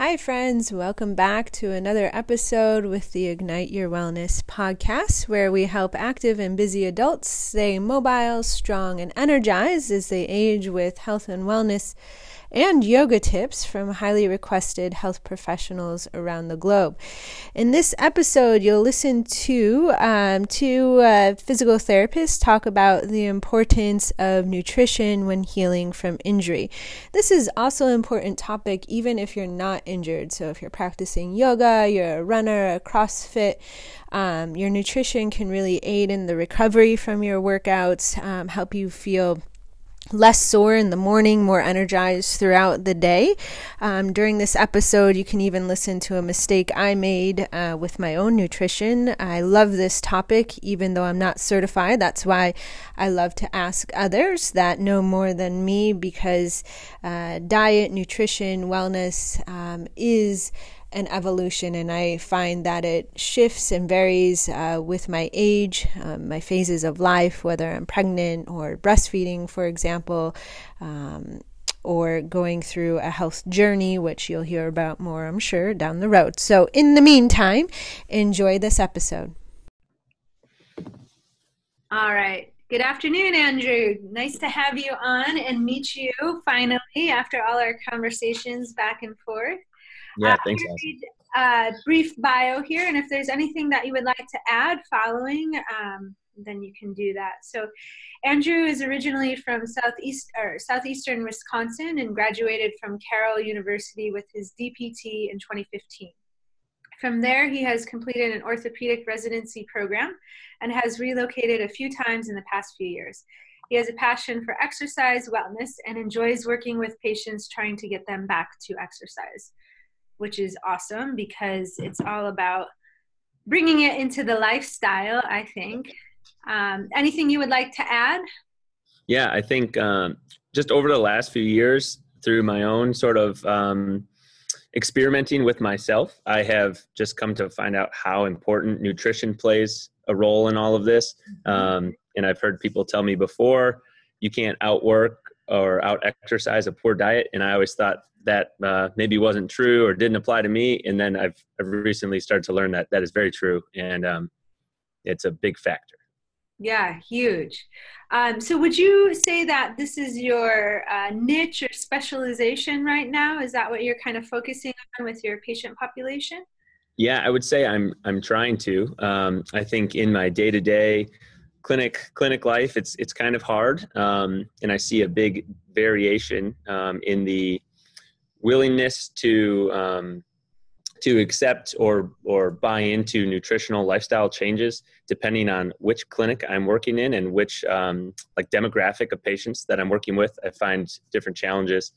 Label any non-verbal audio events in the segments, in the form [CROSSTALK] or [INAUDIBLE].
Hi, friends. Welcome back to another episode with the Ignite Your Wellness podcast, where we help active and busy adults stay mobile, strong, and energized as they age with health and wellness and yoga tips from highly requested health professionals around the globe. In this episode, you'll listen to um, two uh, physical therapists talk about the importance of nutrition when healing from injury. This is also an important topic even if you're not injured. So, if you're practicing yoga, you're a runner, a CrossFit, um, your nutrition can really aid in the recovery from your workouts, um, help you feel less sore in the morning, more energized throughout the day. Um, during this episode, you can even listen to a mistake I made uh, with my own nutrition. I love this topic, even though I'm not certified. That's why I love to ask others that know more than me because uh, diet, nutrition, wellness um, is an evolution, and I find that it shifts and varies uh, with my age, um, my phases of life, whether I'm pregnant or breastfeeding, for example. Um, or going through a health journey, which you'll hear about more, I'm sure, down the road. So, in the meantime, enjoy this episode. All right. Good afternoon, Andrew. Nice to have you on and meet you finally after all our conversations back and forth. Yeah, uh, thanks. A uh, brief bio here, and if there's anything that you would like to add following, um, then you can do that. So, Andrew is originally from southeast or southeastern Wisconsin and graduated from Carroll University with his DPT in 2015. From there, he has completed an orthopedic residency program and has relocated a few times in the past few years. He has a passion for exercise, wellness, and enjoys working with patients trying to get them back to exercise which is awesome because it's all about bringing it into the lifestyle, I think. Um, anything you would like to add? Yeah, I think um, just over the last few years, through my own sort of um, experimenting with myself, I have just come to find out how important nutrition plays a role in all of this. Mm-hmm. Um, and I've heard people tell me before, you can't outwork or out exercise a poor diet. And I always thought that uh, maybe wasn't true or didn't apply to me. And then I've, I've recently started to learn that that is very true. And um, it's a big factor. Yeah, huge. Um, so, would you say that this is your uh, niche or specialization right now? Is that what you're kind of focusing on with your patient population? Yeah, I would say I'm I'm trying to. Um, I think in my day to day clinic clinic life, it's it's kind of hard, um, and I see a big variation um, in the willingness to um, to accept or or buy into nutritional lifestyle changes depending on which clinic I'm working in and which um, like demographic of patients that I'm working with. I find different challenges,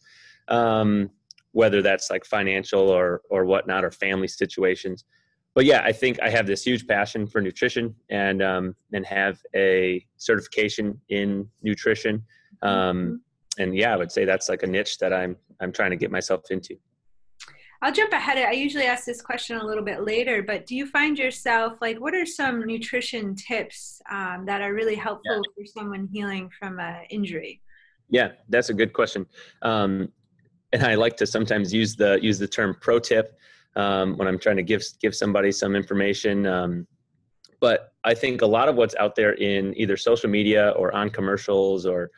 um, whether that's like financial or or whatnot or family situations. But yeah, I think I have this huge passion for nutrition and um, and have a certification in nutrition. Um, mm-hmm and yeah, I would say that's like a niche that I'm I'm trying to get myself into. I'll jump ahead. I usually ask this question a little bit later, but do you find yourself like what are some nutrition tips um, that are really helpful yeah. for someone healing from an injury? Yeah, that's a good question. Um, and I like to sometimes use the use the term pro tip um, when I'm trying to give give somebody some information. Um, but I think a lot of what's out there in either social media or on commercials or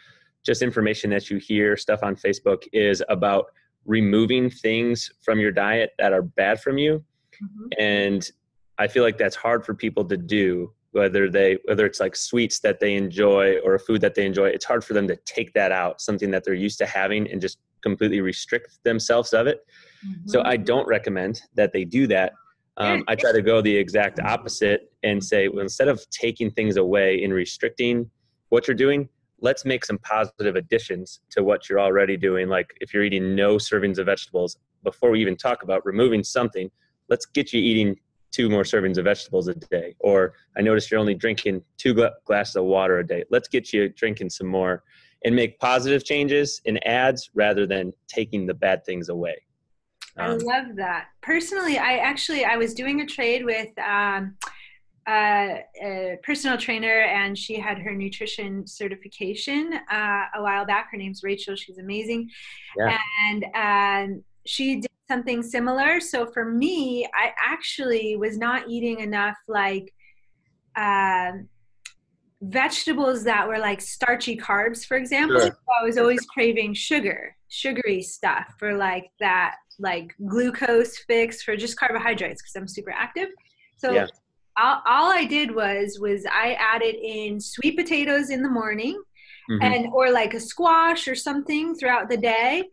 just information that you hear, stuff on Facebook is about removing things from your diet that are bad from you. Mm-hmm. And I feel like that's hard for people to do whether they whether it's like sweets that they enjoy or a food that they enjoy it's hard for them to take that out something that they're used to having and just completely restrict themselves of it mm-hmm. so i don't recommend that they do that um, i try to go the exact opposite and say well, instead of taking things away and restricting what you're doing let's make some positive additions to what you're already doing. Like if you're eating no servings of vegetables, before we even talk about removing something, let's get you eating two more servings of vegetables a day. Or I notice you're only drinking two glasses of water a day. Let's get you drinking some more and make positive changes in adds rather than taking the bad things away. Um, I love that. Personally, I actually I was doing a trade with um, uh, a personal trainer and she had her nutrition certification uh, a while back. Her name's Rachel. She's amazing. Yeah. And um, she did something similar. So for me, I actually was not eating enough like uh, vegetables that were like starchy carbs, for example. Sure. I was always craving sugar, sugary stuff for like that, like glucose fix for just carbohydrates because I'm super active. So yeah. all, all I did was was I added in sweet potatoes in the morning. Mm-hmm. and or like a squash or something throughout the day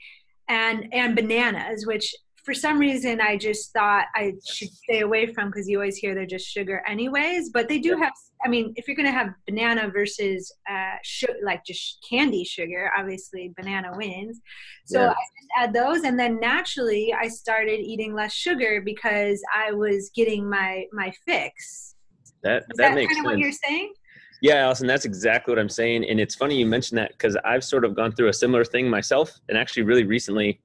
and and bananas which for some reason I just thought I should stay away from because you always hear they're just sugar anyways. But they do have, I mean, if you're going to have banana versus uh, sh- like just candy sugar, obviously banana wins. So yeah. I just add those, and then naturally I started eating less sugar because I was getting my my fix. That that, that makes kind of what you're saying. Yeah, Allison, that's exactly what I'm saying. And it's funny you mentioned that because I've sort of gone through a similar thing myself. And actually, really recently,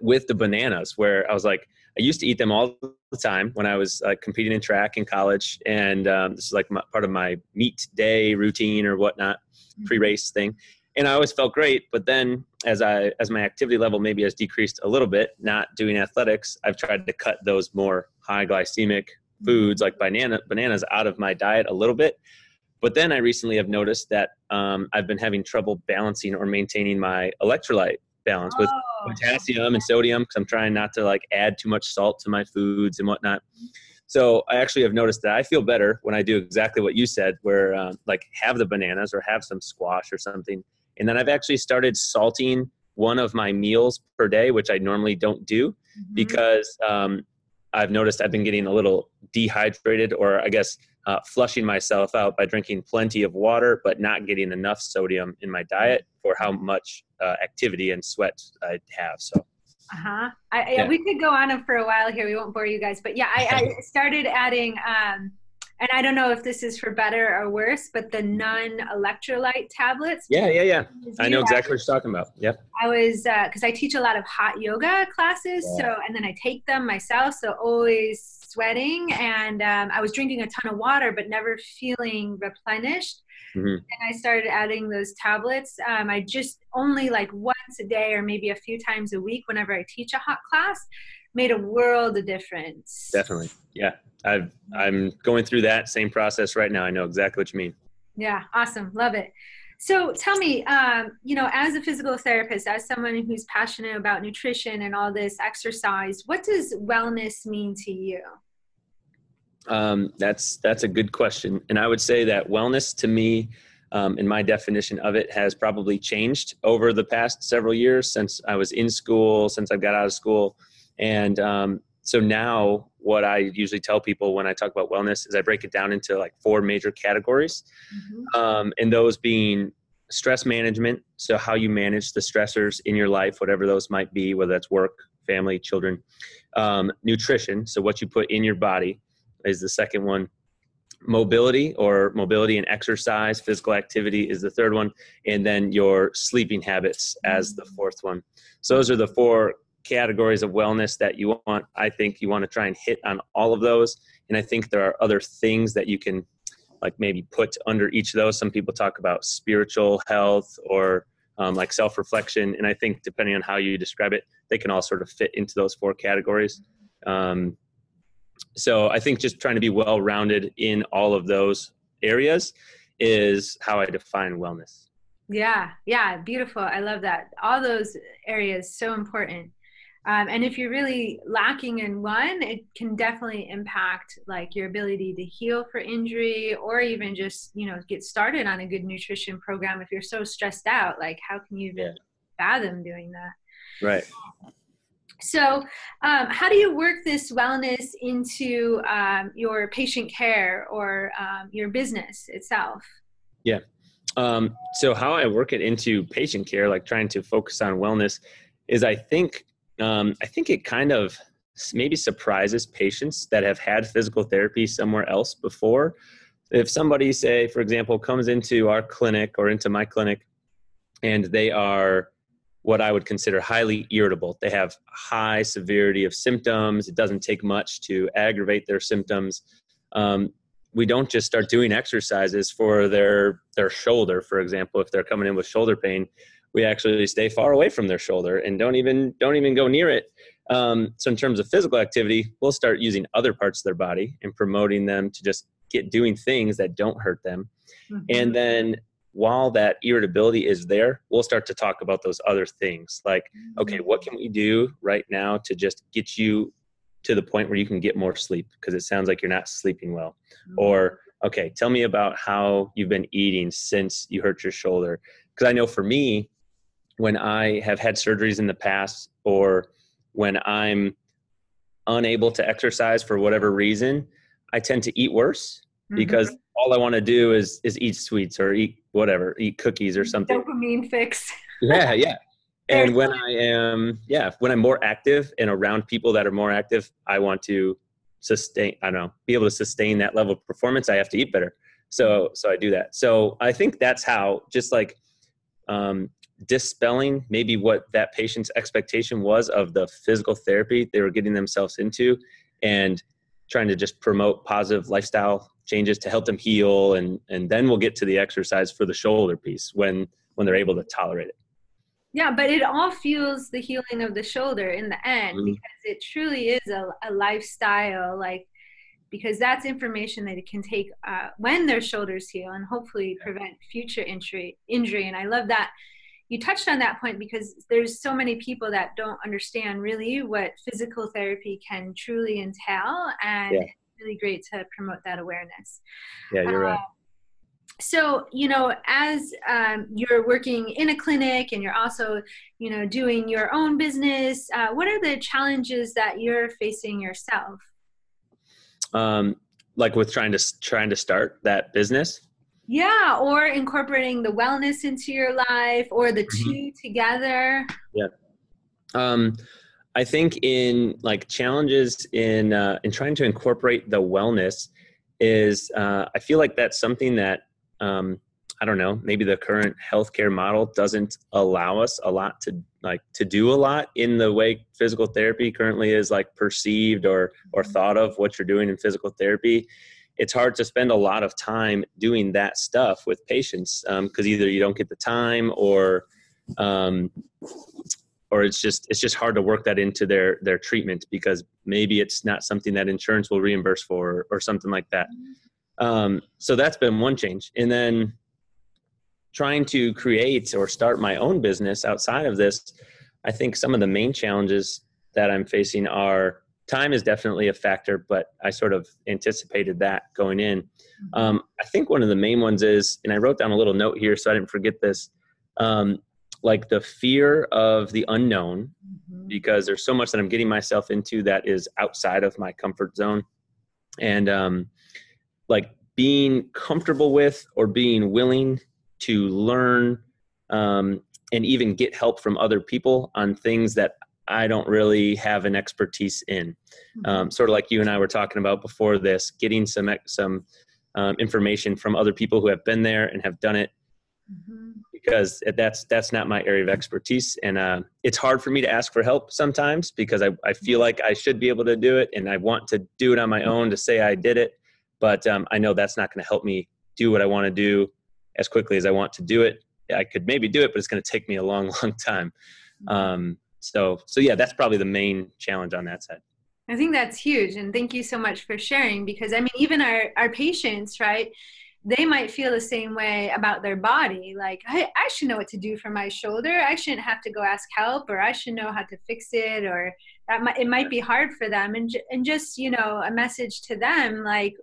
with the bananas where I was like, I used to eat them all the time when I was uh, competing in track in college, and um, this is like my, part of my meet day routine or whatnot, mm-hmm. pre-race thing. And I always felt great, but then as I as my activity level maybe has decreased a little bit, not doing athletics, I've tried to cut those more high glycemic foods like banana bananas out of my diet a little bit. But then I recently have noticed that um, I've been having trouble balancing or maintaining my electrolyte balance with oh. potassium and sodium because I'm trying not to like add too much salt to my foods and whatnot. So I actually have noticed that I feel better when I do exactly what you said, where uh, like have the bananas or have some squash or something, and then I've actually started salting one of my meals per day, which I normally don't do mm-hmm. because um, I've noticed I've been getting a little dehydrated, or I guess uh, flushing myself out by drinking plenty of water, but not getting enough sodium in my diet for how much uh, activity and sweat I have. So. Uh-huh. I, yeah. We could go on for a while here. We won't bore you guys, but yeah, I, I [LAUGHS] started adding, um, and I don't know if this is for better or worse, but the Nuun electrolyte tablets. Yeah, yeah, yeah. I know exactly what you're talking about. Yep. I was because uh, I teach a lot of hot yoga classes, yeah. so and then I take them myself, so always sweating and um, I was drinking a ton of water but never feeling replenished. Mm-hmm. And I started adding those tablets. Um, I just only like once a day or maybe a few times a week whenever I teach a hot class made a world of difference. Definitely. Yeah. I've, I'm going through that same process right now. I know exactly what you mean. Yeah. Awesome. Love it. So tell me, um, you know, as a physical therapist, as someone who's passionate about nutrition and all this exercise, what does wellness mean to you? Um, that's that's a good question, and I would say that wellness to me, um, in my definition of it, has probably changed over the past several years since I was in school, since I got out of school, and um, so now what I usually tell people when I talk about wellness is I break it down into like four major categories, mm-hmm. um, and those being stress management, so how you manage the stressors in your life, whatever those might be, whether that's work, family, children, um, nutrition, so what you put in your body is the second one. Mobility or mobility and exercise physical activity is the third one. And then your sleeping habits as the fourth one. So those are the four categories of wellness that you want. I think you want to try and hit on all of those. And i think there are other things that you can like maybe put under each of those. Some people talk about spiritual health or um, like self-reflection. And i think depending on how you describe it they can all sort of fit into those four categories. Um, so I think just trying to be well rounded in all of those areas is how I define wellness. Yeah, yeah, beautiful. I love that. All those areas so important. Um, and if you're really lacking in one, it can definitely impact like your ability to heal for injury or even just you know get started on a good nutrition program. If you're so stressed out, like how can you even yeah. fathom doing that? Right. So, um, how do you work this wellness into um, your patient care or um, your business itself? Yeah. Um, so, how I work it into patient care, like trying to focus on wellness, is I think um, I think it kind of maybe surprises patients that have had physical therapy somewhere else before. If somebody, say, for example, comes into our clinic or into my clinic, and they are what I would consider highly irritable. They have high severity of symptoms. It doesn't take much to aggravate their symptoms. Um, we don't just start doing exercises for their their shoulder, for example, if they're coming in with shoulder pain. we actually stay far away from their shoulder and don't even don't even go near it um, so in terms of physical activity we'll start using other parts of their body and promoting them to just get doing things that don't hurt them mm-hmm. and then while that irritability is there we'll start to talk about those other things. Like okay what can we do right now to just get you to the point where you can get more sleep? Because it sounds like you're not sleeping well. Mm-hmm. or okay tell me about how you've been eating since you hurt your shoulder. Because i know for me when i have had surgeries in the past or when i'm unable to exercise for whatever reason i tend to eat worse mm-hmm. because all i want to do is is eat sweets or eat whatever eat cookies or something. Dopamine fix. Yeah yeah. [LAUGHS] And when i am yeah when i'm more active and around people that are more active i want to sustain i don't know be able to sustain that level of performance i have to eat better. So so i do that. So i think that's how just like um, dispelling maybe what that patient's expectation was of the physical therapy they were getting themselves into and trying to just promote positive lifestyle changes to help them heal and and then we'll get to the exercise for the shoulder piece when when they're able to tolerate it yeah but it all fuels the healing of the shoulder in the end mm-hmm. because it truly is a, a, lifestyle like because that's information that it can take uh, when their shoulders heal and hopefully prevent future injury injury and i love that you touched on that point because there's so many people that don't understand really what physical therapy can truly entail and yeah. Really great to promote that awareness. Yeah you're uh, right so you know as um, you're working in a clinic and you're also you know doing your own business uh, what are the challenges that you're facing yourself? Um, like with trying to trying to start that business? Yeah or incorporating the wellness into your life or the mm-hmm. two together? Yeah. Um, i think in like challenges in uh, in trying to incorporate the wellness is uh, i feel like that's something that um, I don't know, maybe the current healthcare model doesn't allow us a lot to like to do a lot in the way physical therapy currently is like perceived or or mm-hmm. thought of what you're doing in physical therapy. It's hard to spend a lot of time doing that stuff with patients because um, either you don't get the time or um, or it's just it's just hard to work that into their their treatment because maybe it's not something that insurance will reimburse for or something like that. Um, so that's been one change. And then trying to create or start my own business outside of this, I think some of the main challenges that I'm facing are time is definitely a factor, but I sort of anticipated that going in. Mm-hmm. Um, I think one of the main ones is, and I wrote down a little note here so I didn't forget this, um, like the fear of the unknown, mm-hmm. because there's so much that I'm getting myself into that is outside of my comfort zone. And um, like being comfortable with or being willing to learn um, and even get help from other people on things that I don't really have an expertise in. Mm-hmm. Um, sort of like you and I were talking about before this, getting some some um, information from other people who have been there and have done it, mm-hmm. Because that's that's not my area of expertise, and uh, it's hard for me to ask for help sometimes because I I feel like I should be able to do it, and I want to do it on my own to say I did it, but um, I know that's not going to help me do what I want to do as quickly as I want to do it. I could maybe do it, but it's going to take me a long, [LAUGHS] long time. Mm-hmm. Um, so, so yeah, that's probably the main challenge on that side. I think that's huge, and thank you so much for sharing. Because I mean, even our our patients, right? They might feel the same way about their body. Like, I, I should know what to do for my shoulder. I shouldn't have to go ask help, or I should know how to fix it, or that might, it might be hard for them. And and just you know, a message to them, like,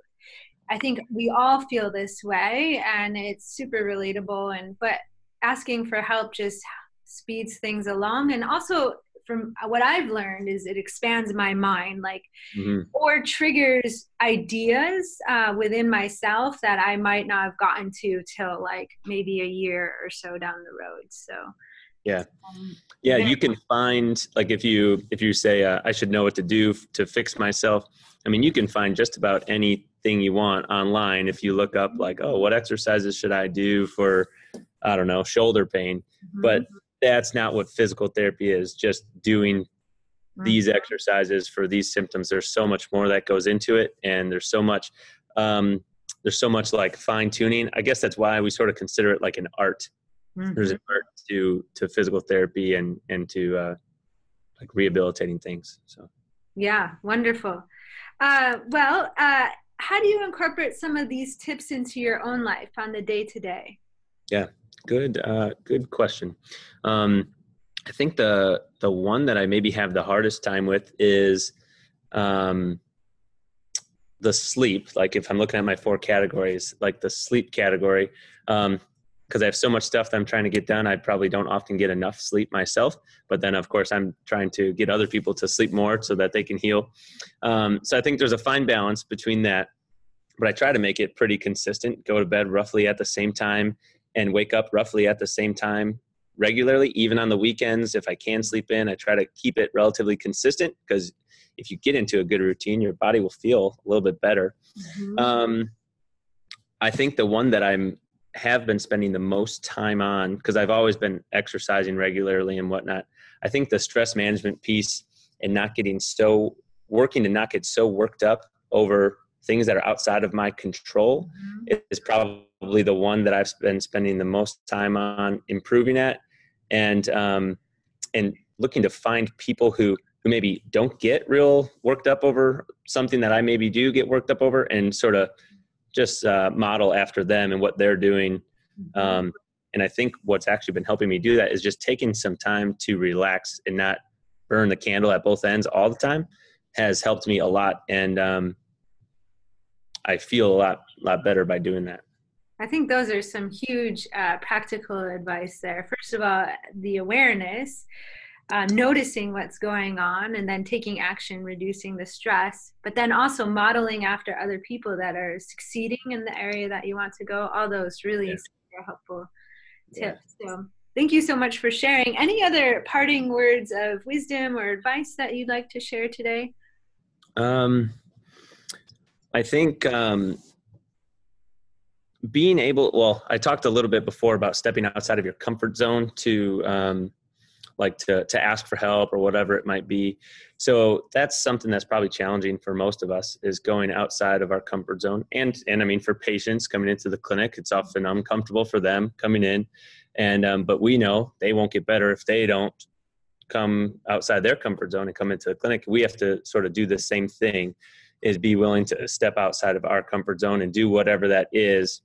I think we all feel this way and it's super relatable and but asking for help just speeds things along and also from what I've learned is it expands my mind like mm-hmm. or triggers ideas uh, within myself that I might not have gotten to till like maybe a year or so down the road so. Yeah. Um, yeah you can find like if you if you say uh, I should know what to do to fix myself I mean you can find just about anything you want online. If you look up like oh what exercises should i do for i don't know shoulder pain? Mm-hmm. but that's not what physical therapy is just doing mm-hmm. these exercises for these symptoms there's so much more that goes into it and there's so much um, there's so much like fine tuning i guess that's why we sort of consider it like an art mm-hmm. there's an art to to physical therapy and and to uh, like rehabilitating things. So yeah, wonderful. Uh, well, uh, how do you incorporate some of these tips into your own life on the day to day? Yeah, good, uh, good question. Um, I think the the one that I maybe have the hardest time with is um, the sleep. Like if I'm looking at my four categories, like the sleep category, um, because I have so much stuff that I'm trying to get done, I probably don't often get enough sleep myself. But then, of course, I'm trying to get other people to sleep more so that they can heal. Um, so I think there's a fine balance between that. But I try to make it pretty consistent. Go to bed roughly at the same time and wake up roughly at the same time regularly, even on the weekends. If I can sleep in, I try to keep it relatively consistent because if you get into a good routine, your body will feel a little bit better. Mm-hmm. Um, I think the one that I'm have been spending the most time on because I've always been exercising regularly and whatnot. I think the stress management piece and not getting so working to not get so worked up over things that are outside of my control mm-hmm. is probably the one that I've been spending the most time on improving at and um, and looking to find people who who maybe don't get real worked up over something that I maybe do get worked up over and sort of just uh, model after them and what they're doing. Mm-hmm. Um, and I think what's actually been helping me do that is just taking some time to relax and not burn the candle at both ends all the time has helped me a lot. And um, I feel a lot, lot better by doing that. I think those are some huge uh, practical advice there. First of all, the awareness uh, noticing what's going on and then taking action, reducing the stress, but then also modeling after other people that are succeeding in the area that you want to go. All those really yeah. helpful tips. Yeah. So thank you so much for sharing. Any other parting words of wisdom or advice that you'd like to share today? Um, I think um, being able, well, I talked a little bit before about stepping outside of your comfort zone to um, like to to ask for help or whatever it might be. So that's something that's probably challenging for most of us is going outside of our comfort zone and and i mean for patients coming into the clinic it's often uncomfortable for them coming in. And um, but we know they won't get better if they don't come outside their comfort zone and come into the clinic. We have to sort of do the same thing is be willing to step outside of our comfort zone and do whatever that is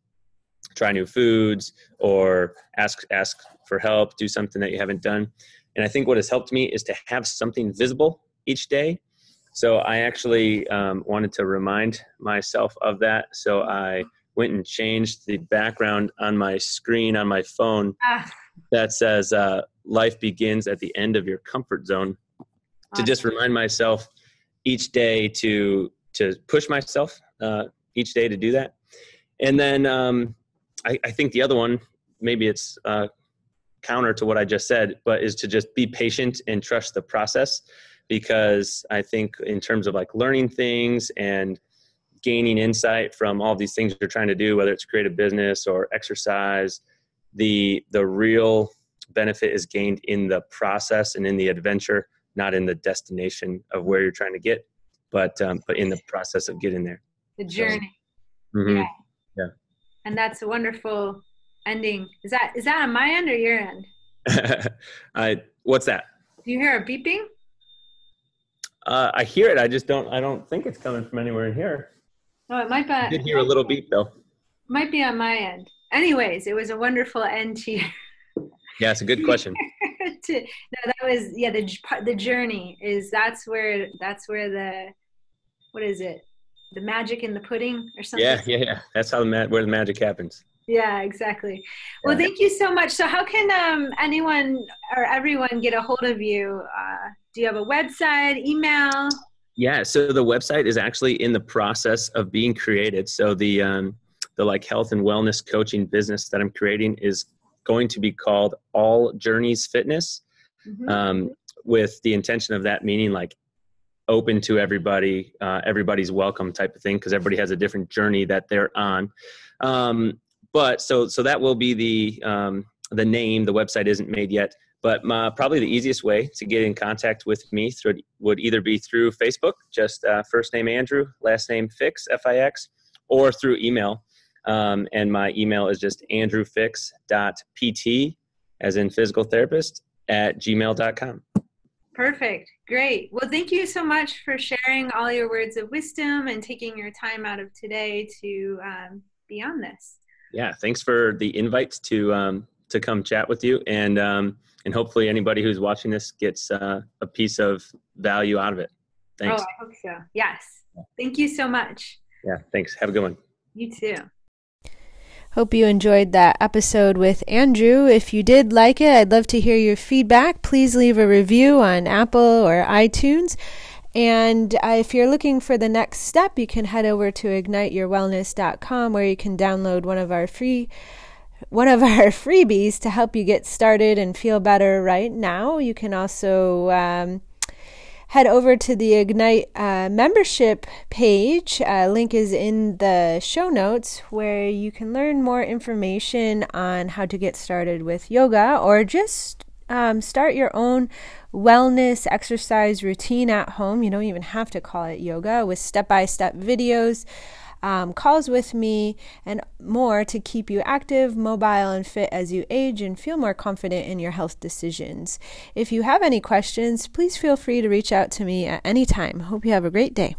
try new foods or ask ask for help do something that you haven't done and I think what has helped me is to have something visible each day. So I actually um, wanted to remind myself of that. So I went and changed the background on my screen on my phone ah. that says uh, life begins at the end of your comfort zone awesome. to just remind myself each day to to push myself uh, each day to do that and then um, I, I, think the other one maybe it's uh, counter to what I just said, but is to just be patient and trust the process because I think in terms of like learning things and gaining insight from all these things you're trying to do, whether it's create a business or exercise, the the real benefit is gained in the process and in the adventure, not in the destination of where you're trying to get, but um, but in the process of getting there. The journey. So, mm-hmm. Yeah. And that's a wonderful ending. Is that is that on my end or your end? [LAUGHS] I what's that? Do you hear a beeping? Uh, I hear it. I just don't. I don't think it's coming from anywhere in here. Oh, it might be. I did hear a little beep though. Might be on my end. Anyways, it was a wonderful end to. [LAUGHS] yeah, it's a good question. [LAUGHS] to, no, that was yeah. The the journey is that's where that's where the what is it? The magic in the pudding or something. Yeah, yeah, yeah. That's how the ma- where the magic happens. Yeah, exactly. Well, thank you so much. So, how can um, anyone or everyone get a hold of you? Uh, do you have a website, email? Yeah, so the website is actually in the process of being created. So the um, the like health and wellness coaching business that I'm creating is going to be called All Journeys Fitness, mm-hmm. um, with the intention of that meaning like open to everybody, uh, everybody's welcome type of thing because everybody has a different journey that they're on. Um, but so so that will be the um, the name. The website isn't made yet, but my, probably the easiest way to get in contact with me through, would either be through Facebook, just uh, first name Andrew, last name Fix F I X, or through email. Um, and my email is just andrewfix.pt as in physical therapist, at gmail.com. Perfect. Great. Well, thank you so much for sharing all your words of wisdom and taking your time out of today to um, be on this. Yeah, thanks for the invite to um, to come chat with you, and um, and hopefully anybody who's watching this gets uh, a piece of value out of it. Thanks. Oh, I hope so. Yes. Thank you so much. Yeah. Thanks. Have a good one. You too. Hope you enjoyed that episode with Andrew. If you did like it, I'd love to hear your feedback. Please leave a review on Apple or iTunes. And uh, if you're looking for the next step, you can head over to igniteyourwellness.com where you can download one of our free one of [LAUGHS] our freebies to help you get started and feel better right now. You can also um, head over to the Ignite uh, membership page. Uh, link is in the show notes where you can learn more information on how to get started with yoga or just um, start your own wellness exercise routine at home. You don't even have to call it yoga with step by step videos um, calls with me, and more to keep you active, mobile, and fit as you age and feel more confident in your health decisions. If you have any questions, please feel free to reach out to me at any time. Hope you have a great day.